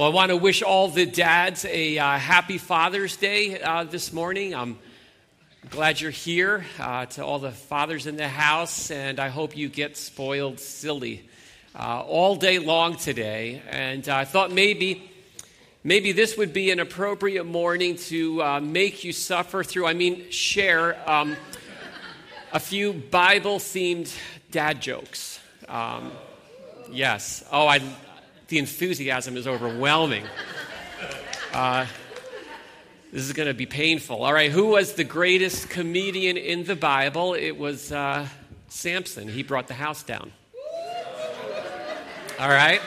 Well, I want to wish all the dads a uh, happy Father's Day uh, this morning. I'm glad you're here. Uh, to all the fathers in the house, and I hope you get spoiled silly uh, all day long today. And I thought maybe, maybe this would be an appropriate morning to uh, make you suffer through. I mean, share um, a few Bible-themed dad jokes. Um, yes. Oh, I the enthusiasm is overwhelming. Uh, this is going to be painful. All right, who was the greatest comedian in the Bible? It was uh, Samson. He brought the house down. All right.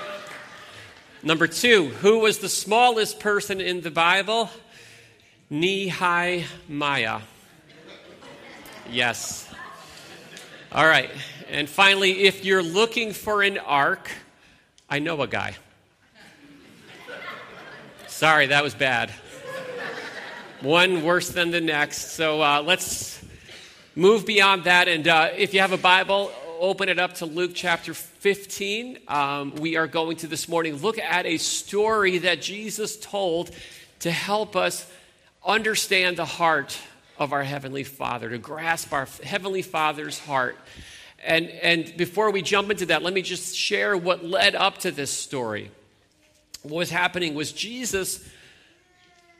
Number two, who was the smallest person in the Bible? Nehemiah. Yes. All right. And finally, if you're looking for an ark, I know a guy. Sorry, that was bad. One worse than the next. So uh, let's move beyond that. And uh, if you have a Bible, open it up to Luke chapter 15. Um, we are going to this morning look at a story that Jesus told to help us understand the heart of our Heavenly Father, to grasp our Heavenly Father's heart. And, and before we jump into that, let me just share what led up to this story. What was happening was Jesus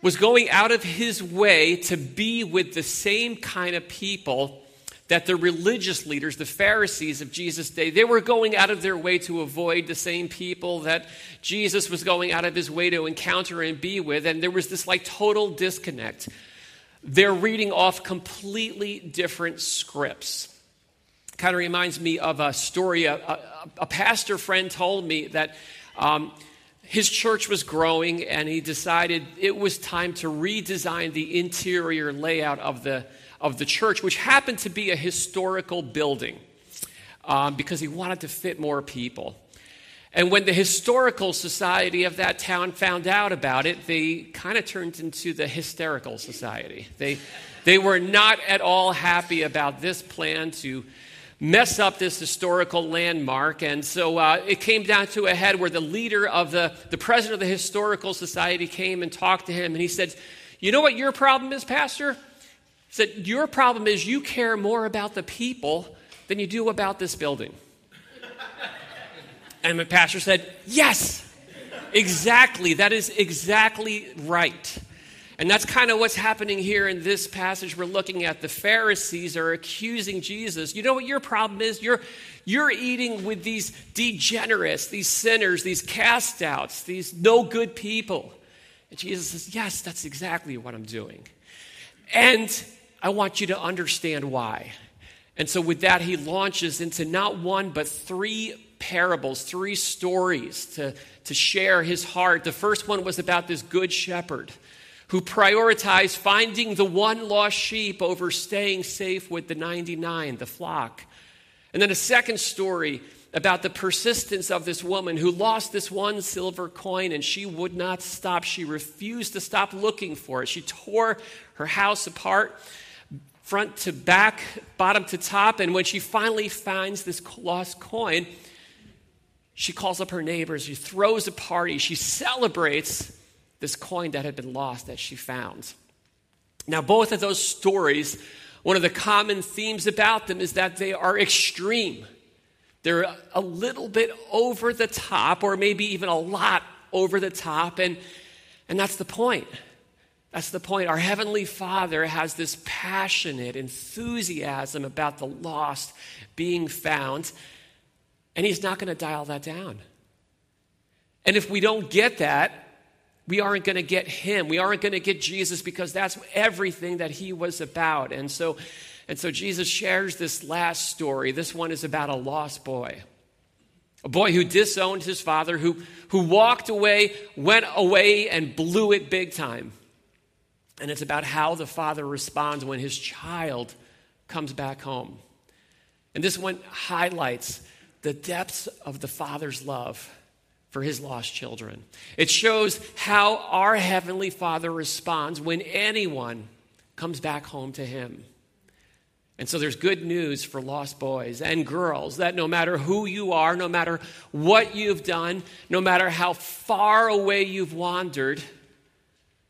was going out of his way to be with the same kind of people that the religious leaders, the Pharisees of Jesus' day, they were going out of their way to avoid the same people that Jesus was going out of his way to encounter and be with. And there was this like total disconnect. They're reading off completely different scripts kind of reminds me of a story. A, a, a pastor friend told me that um, his church was growing and he decided it was time to redesign the interior layout of the, of the church, which happened to be a historical building um, because he wanted to fit more people. And when the historical society of that town found out about it, they kind of turned into the hysterical society. They, they were not at all happy about this plan to mess up this historical landmark. And so uh, it came down to a head where the leader of the, the president of the Historical Society came and talked to him, and he said, You know what your problem is, Pastor? He said, Your problem is you care more about the people than you do about this building. and the pastor said, Yes, exactly. That is exactly right. And that's kind of what's happening here in this passage we're looking at. The Pharisees are accusing Jesus. You know what your problem is? You're, you're eating with these degenerates, these sinners, these cast outs, these no good people. And Jesus says, Yes, that's exactly what I'm doing. And I want you to understand why. And so, with that, he launches into not one, but three parables, three stories to, to share his heart. The first one was about this good shepherd who prioritized finding the one lost sheep over staying safe with the 99, the flock. And then a second story about the persistence of this woman who lost this one silver coin and she would not stop. She refused to stop looking for it. She tore her house apart, front to back, bottom to top. And when she finally finds this lost coin, she calls up her neighbors. She throws a party. She celebrates this coin that had been lost that she found. Now, both of those stories, one of the common themes about them is that they are extreme. They're a little bit over the top, or maybe even a lot over the top, and, and that's the point. That's the point. Our Heavenly Father has this passionate enthusiasm about the lost being found, and He's not going to dial that down. And if we don't get that, we aren't going to get him. We aren't going to get Jesus because that's everything that he was about. And so, and so Jesus shares this last story. This one is about a lost boy. A boy who disowned his father, who, who walked away, went away, and blew it big time. And it's about how the father responds when his child comes back home. And this one highlights the depths of the father's love for his lost children. It shows how our Heavenly Father responds when anyone comes back home to him. And so there's good news for lost boys and girls that no matter who you are, no matter what you've done, no matter how far away you've wandered,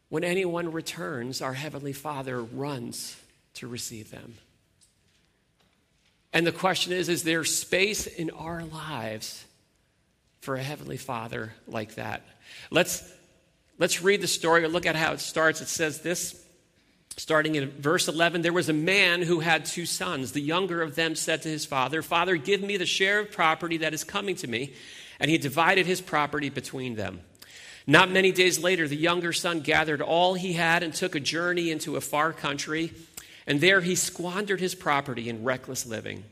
when anyone returns, our Heavenly Father runs to receive them. And the question is is there space in our lives for a Heavenly Father like that? Let's, let's read the story or look at how it starts. It says this Starting in verse 11, there was a man who had two sons. The younger of them said to his father, Father, give me the share of property that is coming to me. And he divided his property between them. Not many days later, the younger son gathered all he had and took a journey into a far country. And there he squandered his property in reckless living.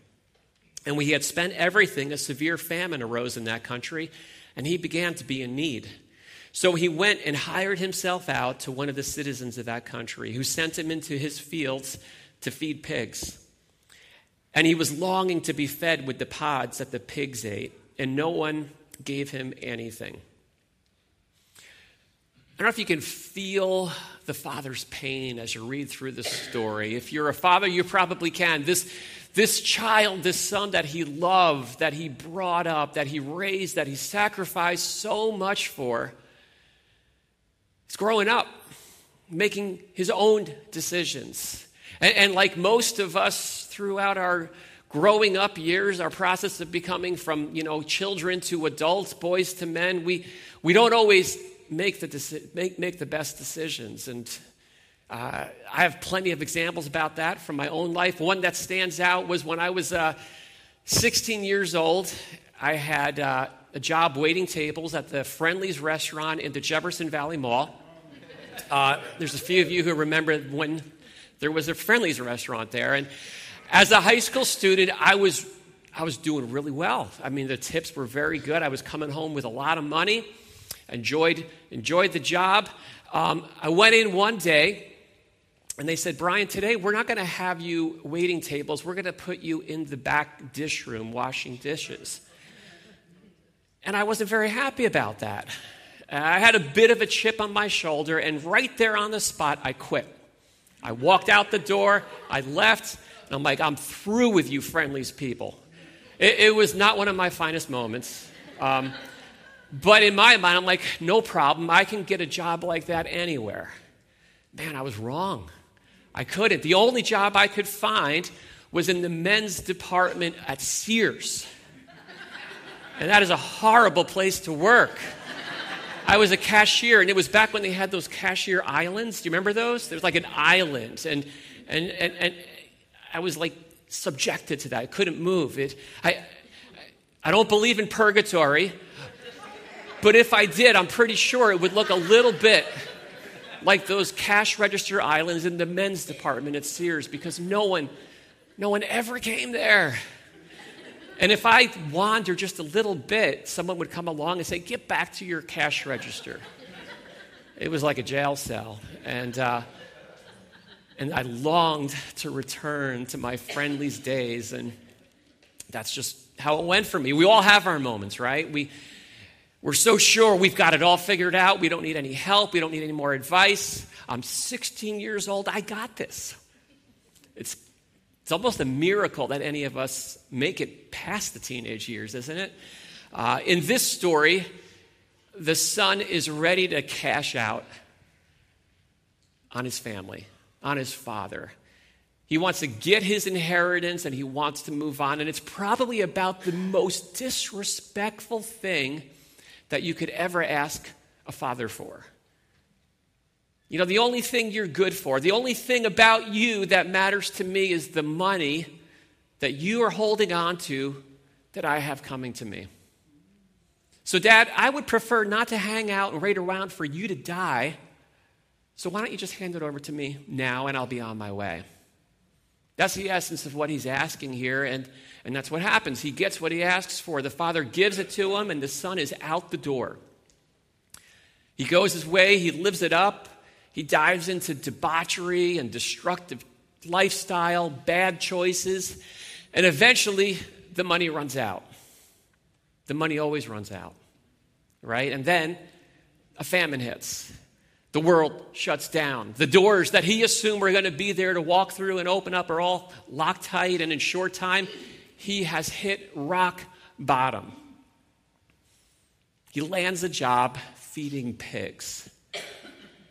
And when he had spent everything, a severe famine arose in that country, and he began to be in need. So he went and hired himself out to one of the citizens of that country, who sent him into his fields to feed pigs. And he was longing to be fed with the pods that the pigs ate, and no one gave him anything. I don't know if you can feel the father's pain as you read through this story. If you're a father, you probably can. This, this child, this son that he loved, that he brought up, that he raised, that he sacrificed so much for, is growing up, making his own decisions. And, and, like most of us throughout our growing up years, our process of becoming from you know children to adults, boys to men, we, we don't always make the, deci- make, make the best decisions. And uh, I have plenty of examples about that from my own life. One that stands out was when I was uh, 16 years old. I had uh, a job waiting tables at the Friendly's restaurant in the Jefferson Valley Mall. Uh, there's a few of you who remember when there was a Friendly's restaurant there. And as a high school student, I was, I was doing really well. I mean, the tips were very good. I was coming home with a lot of money, enjoyed, enjoyed the job. Um, I went in one day and they said, Brian, today we're not going to have you waiting tables. We're going to put you in the back dish room washing dishes. And I wasn't very happy about that. I had a bit of a chip on my shoulder, and right there on the spot, I quit. I walked out the door, I left, and I'm like, I'm through with you, Friendly's people. It, it was not one of my finest moments. Um, but in my mind, I'm like, no problem. I can get a job like that anywhere. Man, I was wrong. I couldn't. The only job I could find was in the men's department at Sears. And that is a horrible place to work. I was a cashier, and it was back when they had those cashier islands. Do you remember those? There was like an island, and, and, and, and I was like subjected to that. I couldn't move. It, I, I don't believe in purgatory, but if I did, I'm pretty sure it would look a little bit like those cash register islands in the men's department at Sears because no one, no one ever came there. And if I wander just a little bit, someone would come along and say, Get back to your cash register. It was like a jail cell. And, uh, and I longed to return to my Friendly's days. And that's just how it went for me. We all have our moments, right? We, we're so sure we've got it all figured out. We don't need any help. We don't need any more advice. I'm 16 years old. I got this. It's it's almost a miracle that any of us make it past the teenage years, isn't it? Uh, in this story, the son is ready to cash out on his family, on his father. He wants to get his inheritance and he wants to move on. And it's probably about the most disrespectful thing that you could ever ask a father for. You know, the only thing you're good for, the only thing about you that matters to me is the money that you are holding on to that I have coming to me. So, Dad, I would prefer not to hang out and wait around for you to die. So, why don't you just hand it over to me now and I'll be on my way? That's the essence of what he's asking here, and, and that's what happens. He gets what he asks for. The father gives it to him, and the son is out the door. He goes his way, he lives it up, he dives into debauchery and destructive lifestyle, bad choices, and eventually the money runs out. The money always runs out, right? And then a famine hits. The world shuts down. The doors that he assumed were going to be there to walk through and open up are all locked tight, and in short time, he has hit rock bottom. He lands a job feeding pigs.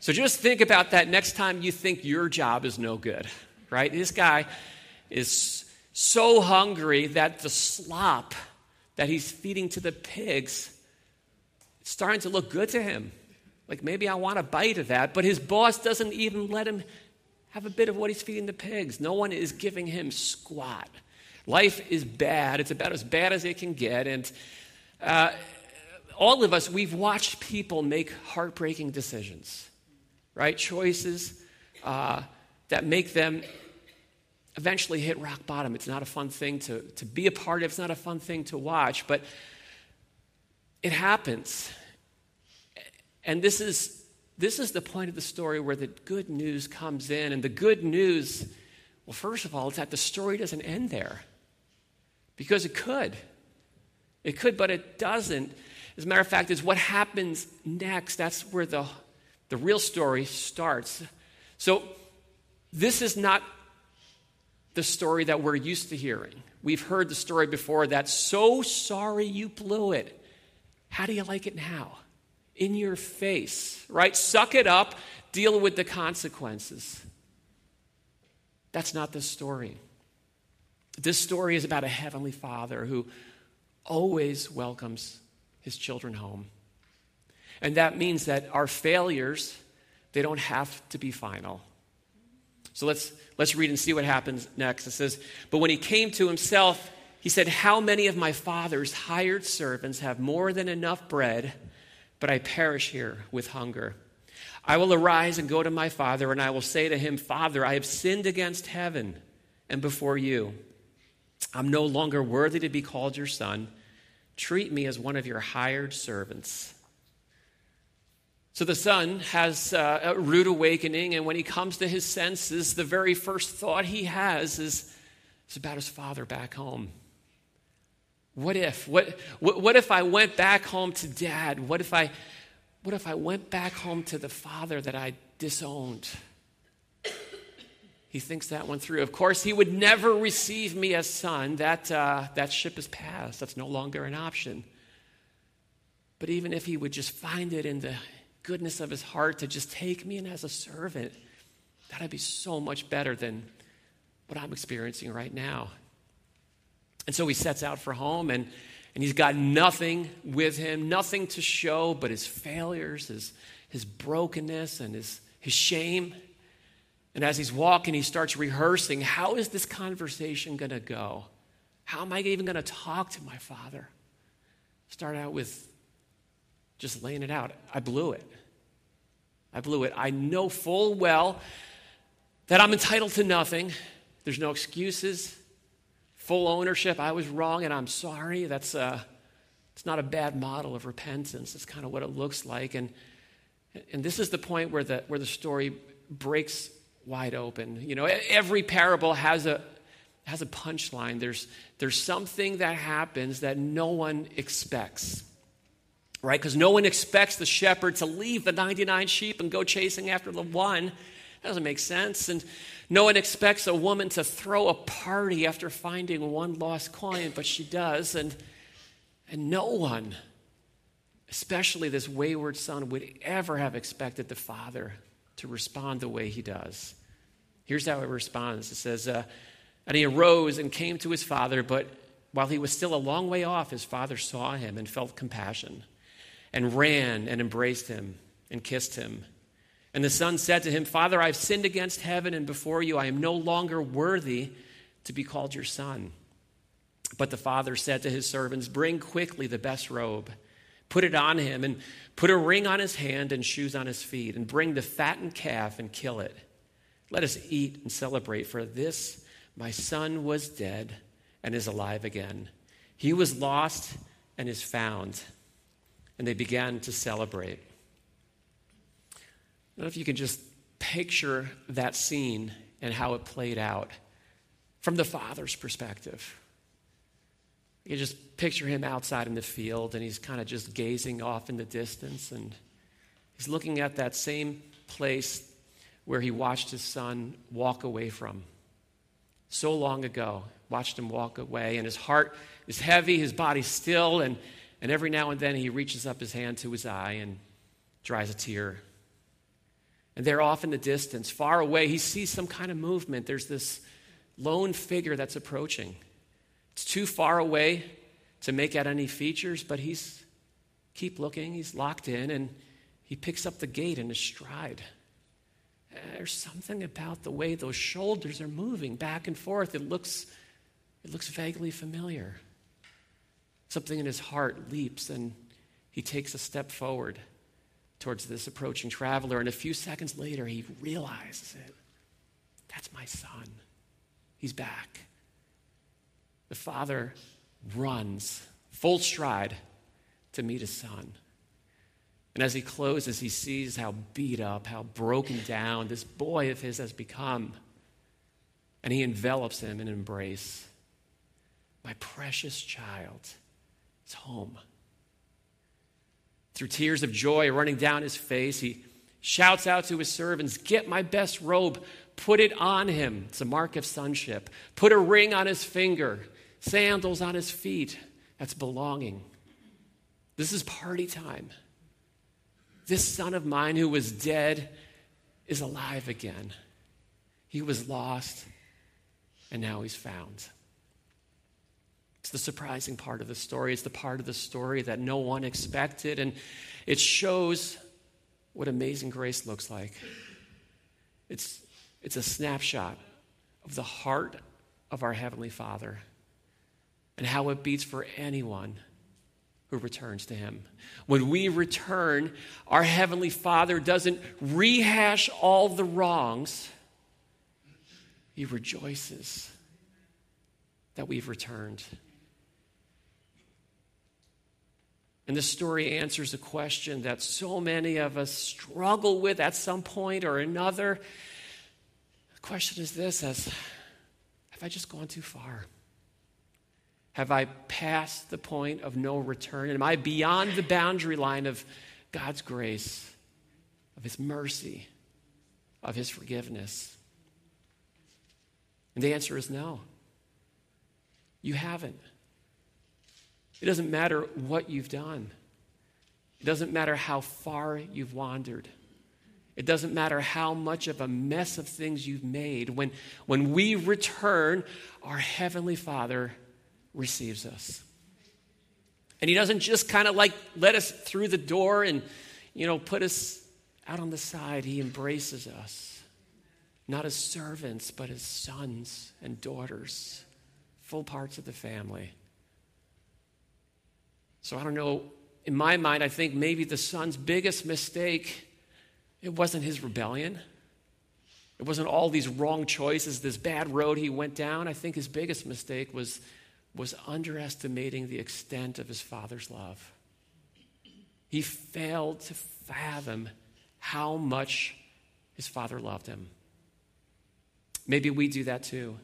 So just think about that next time you think your job is no good, right? This guy is so hungry that the slop that he's feeding to the pigs is starting to look good to him. Like maybe I want a bite of that, but his boss doesn't even let him have a bit of what he's feeding the pigs. No one is giving him squat. Life is bad. It's about as bad as it can get. And uh, all of us, we've watched people make heartbreaking decisions, right? Choices uh, that make them eventually hit rock bottom. It's not a fun thing to, to be a part of, it's not a fun thing to watch, but it happens. And this is, this is the point of the story where the good news comes in. And the good news, well, first of all, is that the story doesn't end there. Because it could. It could, but it doesn't. As a matter of fact, is what happens next. That's where the, the real story starts. So, this is not the story that we're used to hearing. We've heard the story before that so sorry you blew it. How do you like it now? In your face, right? Suck it up, deal with the consequences. That's not the story. This story is about a heavenly father who always welcomes his children home. And that means that our failures, they don't have to be final. So let's, let's read and see what happens next. It says, But when he came to himself, he said, How many of my father's hired servants have more than enough bread? But I perish here with hunger. I will arise and go to my father, and I will say to him, Father, I have sinned against heaven and before you. I'm no longer worthy to be called your son. Treat me as one of your hired servants. So the son has uh, a rude awakening, and when he comes to his senses, the very first thought he has is, is about his father back home. What if? What, what, what if I went back home to dad? What if I, what if I went back home to the father that I disowned? He thinks that one through. Of course, he would never receive me as son. That, uh, that ship has passed. That's no longer an option. But even if he would just find it in the goodness of his heart to just take me in as a servant, that'd be so much better than what I'm experiencing right now. And so he sets out for home, and, and he's got nothing with him, nothing to show but his failures, his, his brokenness, and his, his shame. And as he's walking, he starts rehearsing how is this conversation going to go? How am I even going to talk to my father? Start out with just laying it out. I blew it. I blew it. I know full well that I'm entitled to nothing. There's no excuses full ownership. I was wrong and I'm sorry. That's a, it's not a bad model of repentance. It's kind of what it looks like. And, and this is the point where the, where the story breaks wide open. You know, every parable has a, has a punchline. There's, there's something that happens that no one expects, right? Because no one expects the shepherd to leave the 99 sheep and go chasing after the one. That doesn't make sense. And no one expects a woman to throw a party after finding one lost coin, but she does. And, and no one, especially this wayward son, would ever have expected the father to respond the way he does. Here's how he responds it says, uh, And he arose and came to his father, but while he was still a long way off, his father saw him and felt compassion, and ran and embraced him and kissed him. And the son said to him, Father, I've sinned against heaven and before you. I am no longer worthy to be called your son. But the father said to his servants, Bring quickly the best robe, put it on him, and put a ring on his hand and shoes on his feet, and bring the fattened calf and kill it. Let us eat and celebrate, for this my son was dead and is alive again. He was lost and is found. And they began to celebrate don't know if you can just picture that scene and how it played out from the father's perspective. You just picture him outside in the field and he's kind of just gazing off in the distance and He's looking at that same place where he watched his son walk away from so long ago. Watched him walk away, and his heart is heavy, his body's still, and, and every now and then he reaches up his hand to his eye and dries a tear. And there, off in the distance, far away, he sees some kind of movement. There's this lone figure that's approaching. It's too far away to make out any features, but he's keep looking, he's locked in, and he picks up the gait in his stride. There's something about the way those shoulders are moving back and forth. It looks, it looks vaguely familiar. Something in his heart leaps, and he takes a step forward towards this approaching traveler. And a few seconds later, he realizes it. That's my son. He's back. The father runs full stride to meet his son. And as he closes, he sees how beat up, how broken down this boy of his has become. And he envelops him in an embrace. My precious child is home. Through tears of joy running down his face, he shouts out to his servants, Get my best robe, put it on him. It's a mark of sonship. Put a ring on his finger, sandals on his feet. That's belonging. This is party time. This son of mine who was dead is alive again. He was lost, and now he's found. It's the surprising part of the story. It's the part of the story that no one expected, and it shows what amazing grace looks like. It's, it's a snapshot of the heart of our Heavenly Father and how it beats for anyone who returns to him. When we return, our Heavenly Father doesn't rehash all the wrongs, He rejoices that we've returned. And this story answers a question that so many of us struggle with at some point or another. The question is this as have I just gone too far? Have I passed the point of no return? Am I beyond the boundary line of God's grace, of His mercy, of His forgiveness? And the answer is no. You haven't. It doesn't matter what you've done. It doesn't matter how far you've wandered. It doesn't matter how much of a mess of things you've made. When, when we return, our Heavenly Father receives us. And he doesn't just kind of like let us through the door and, you know, put us out on the side. He embraces us, not as servants, but as sons and daughters, full parts of the family. So I don't know. In my mind, I think maybe the son's biggest mistake, it wasn't his rebellion. It wasn't all these wrong choices, this bad road he went down. I think his biggest mistake was was underestimating the extent of his father's love. He failed to fathom how much his father loved him. Maybe we do that too.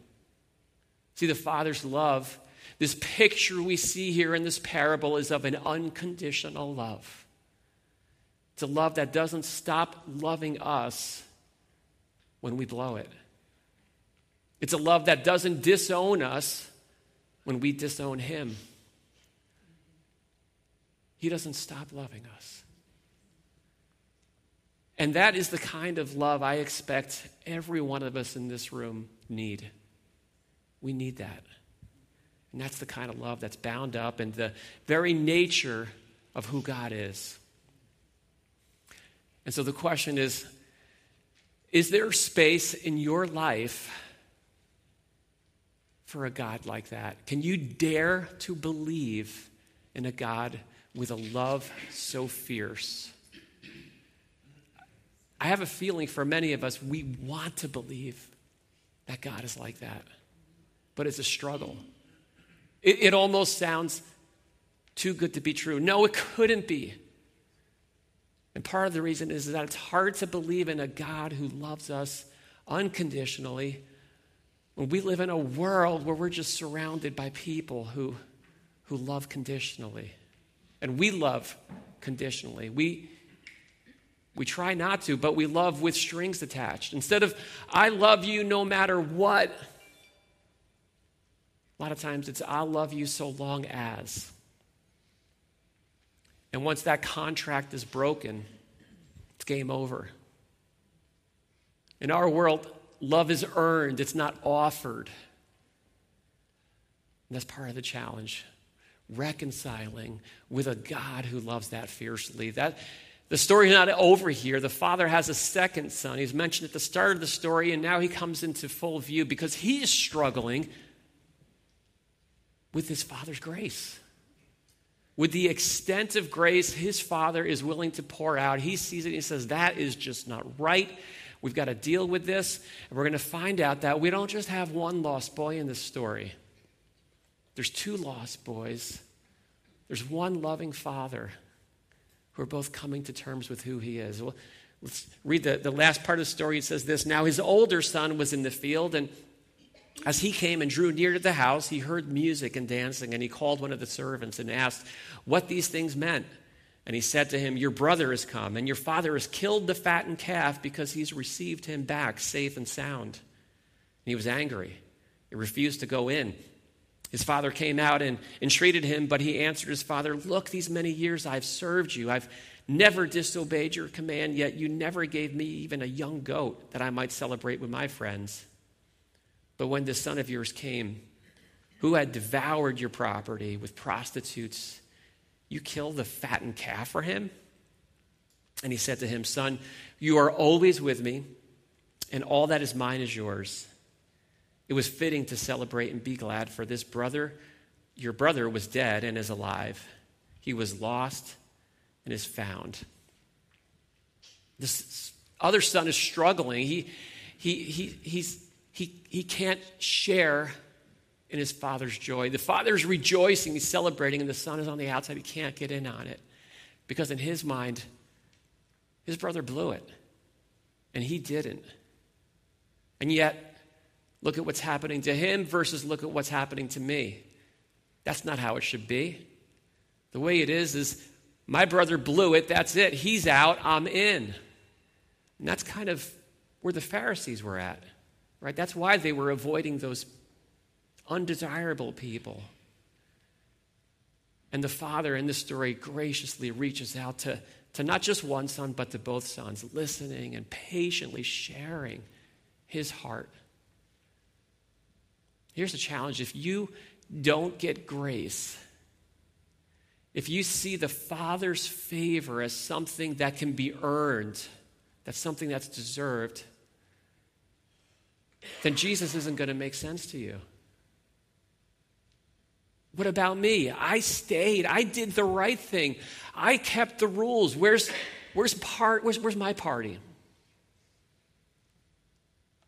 See, the father's love, this picture we see here in this parable, is of an unconditional love. It's a love that doesn't stop loving us when we blow it. It's a love that doesn't disown us when we disown Him, He doesn't stop loving us. And that is the kind of love I expect every one of us in this room need. We need that. And that's the kind of love that's bound up in the very nature of who God is. And so the question is Is there space in your life for a God like that? Can you dare to believe in a God with a love so fierce? I have a feeling for many of us, we want to believe that God is like that, but it's a struggle. It, it almost sounds too good to be true. No, it couldn't be. And part of the reason is that it's hard to believe in a God who loves us unconditionally when we live in a world where we're just surrounded by people who, who love conditionally, and we love conditionally. We, We try not to, but we love with strings attached. Instead of, I love you no matter what, a lot of times it's, I'll love you so long as. And once that contract is broken, it's game over. In our world, love is earned, it's not offered. And that's part of the challenge. Reconciling with a God who loves that fiercely. That the story's not over here. The father has a second son. He's mentioned at the start of the story, and now he comes into full view because he is struggling with his father's grace. With the extent of grace his father is willing to pour out, he sees it he says, That is just not right. We've got to deal with this. And we're going to find out that we don't just have one lost boy in this story, there's two lost boys. There's one loving father who are both coming to terms with who he is. Well, let's read the, the last part of the story. It says this Now his older son was in the field, and as he came and drew near to the house, he heard music and dancing, and he called one of the servants and asked what these things meant. And he said to him, Your brother has come, and your father has killed the fattened calf because he's received him back safe and sound. And he was angry. He refused to go in. His father came out and entreated him, but he answered his father, Look, these many years I've served you. I've never disobeyed your command, yet you never gave me even a young goat that I might celebrate with my friends. But when this son of yours came, who had devoured your property with prostitutes, you killed the fattened calf for him? And he said to him, Son, you are always with me, and all that is mine is yours. It was fitting to celebrate and be glad, for this brother, your brother, was dead and is alive. He was lost and is found. This other son is struggling. He, he, he, he's, he, he can't share in his father's joy. The father is rejoicing, he's celebrating, and the son is on the outside. He can't get in on it because, in his mind, his brother blew it, and he didn't. And yet, Look at what's happening to him versus look at what's happening to me. That's not how it should be. The way it is is my brother blew it, that's it. He's out, I'm in. And that's kind of where the Pharisees were at, right? That's why they were avoiding those undesirable people. And the father in this story graciously reaches out to, to not just one son, but to both sons, listening and patiently sharing his heart. Here's the challenge if you don't get grace, if you see the Father's favor as something that can be earned, that's something that's deserved, then Jesus isn't going to make sense to you. What about me? I stayed. I did the right thing. I kept the rules. Where's, where's, part, where's, where's my party?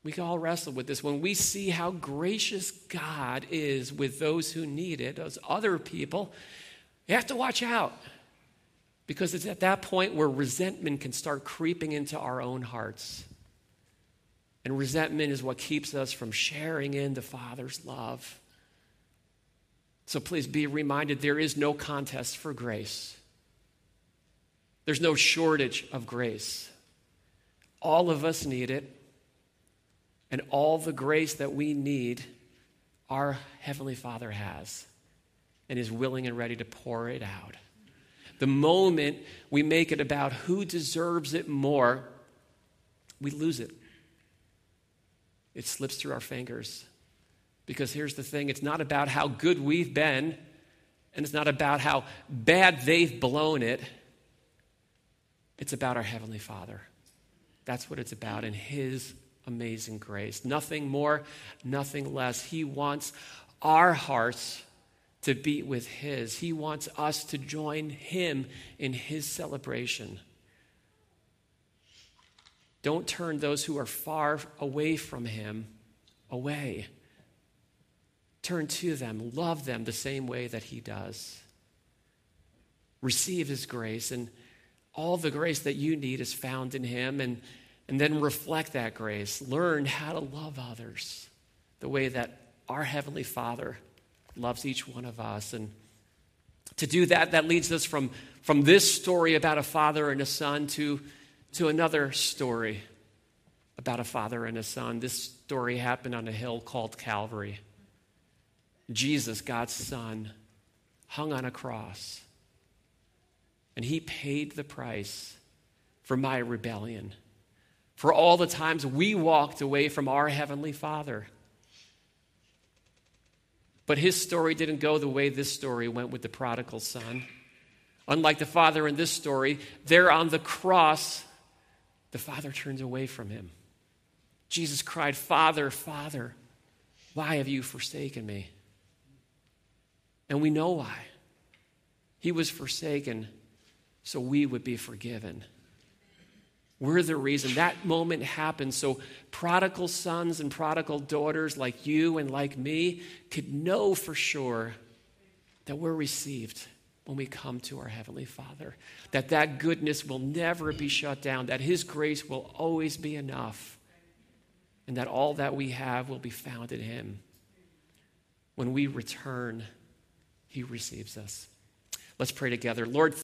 We can all wrestle with this. When we see how gracious God is with those who need it, those other people, you have to watch out. Because it's at that point where resentment can start creeping into our own hearts. And resentment is what keeps us from sharing in the Father's love. So please be reminded there is no contest for grace, there's no shortage of grace. All of us need it and all the grace that we need, our Heavenly Father has and is willing and ready to pour it out. The moment we make it about who deserves it more, we lose it. It slips through our fingers. Because here's the thing it's not about how good we've been, and it's not about how bad they've blown it. It's about our Heavenly Father. That's what it's about, and His amazing grace. Nothing more, nothing less. He wants our hearts to beat with His, He wants us to join Him in His celebration. Don't turn those who are far away from Him away. Turn to them, love them the same way that He does. Receive His grace, and all the grace that you need is found in Him. And and then reflect that grace. Learn how to love others the way that our Heavenly Father loves each one of us. And to do that, that leads us from, from this story about a father and a son to, to another story about a father and a son. This story happened on a hill called Calvary. Jesus, God's Son, hung on a cross, and he paid the price for my rebellion, for all the times we walked away from our Heavenly Father. But his story didn't go the way this story went with the prodigal son. Unlike the father in this story, there on the cross, the father turns away from him. Jesus cried, Father, Father, why have you forsaken me? And we know why. He was forsaken so we would be forgiven. We're the reason that moment happened so prodigal sons and prodigal daughters like you and like me could know for sure that we're received when we come to our heavenly father that that goodness will never be shut down that his grace will always be enough and that all that we have will be found in him. When we return he receives us. Let's pray together. Lord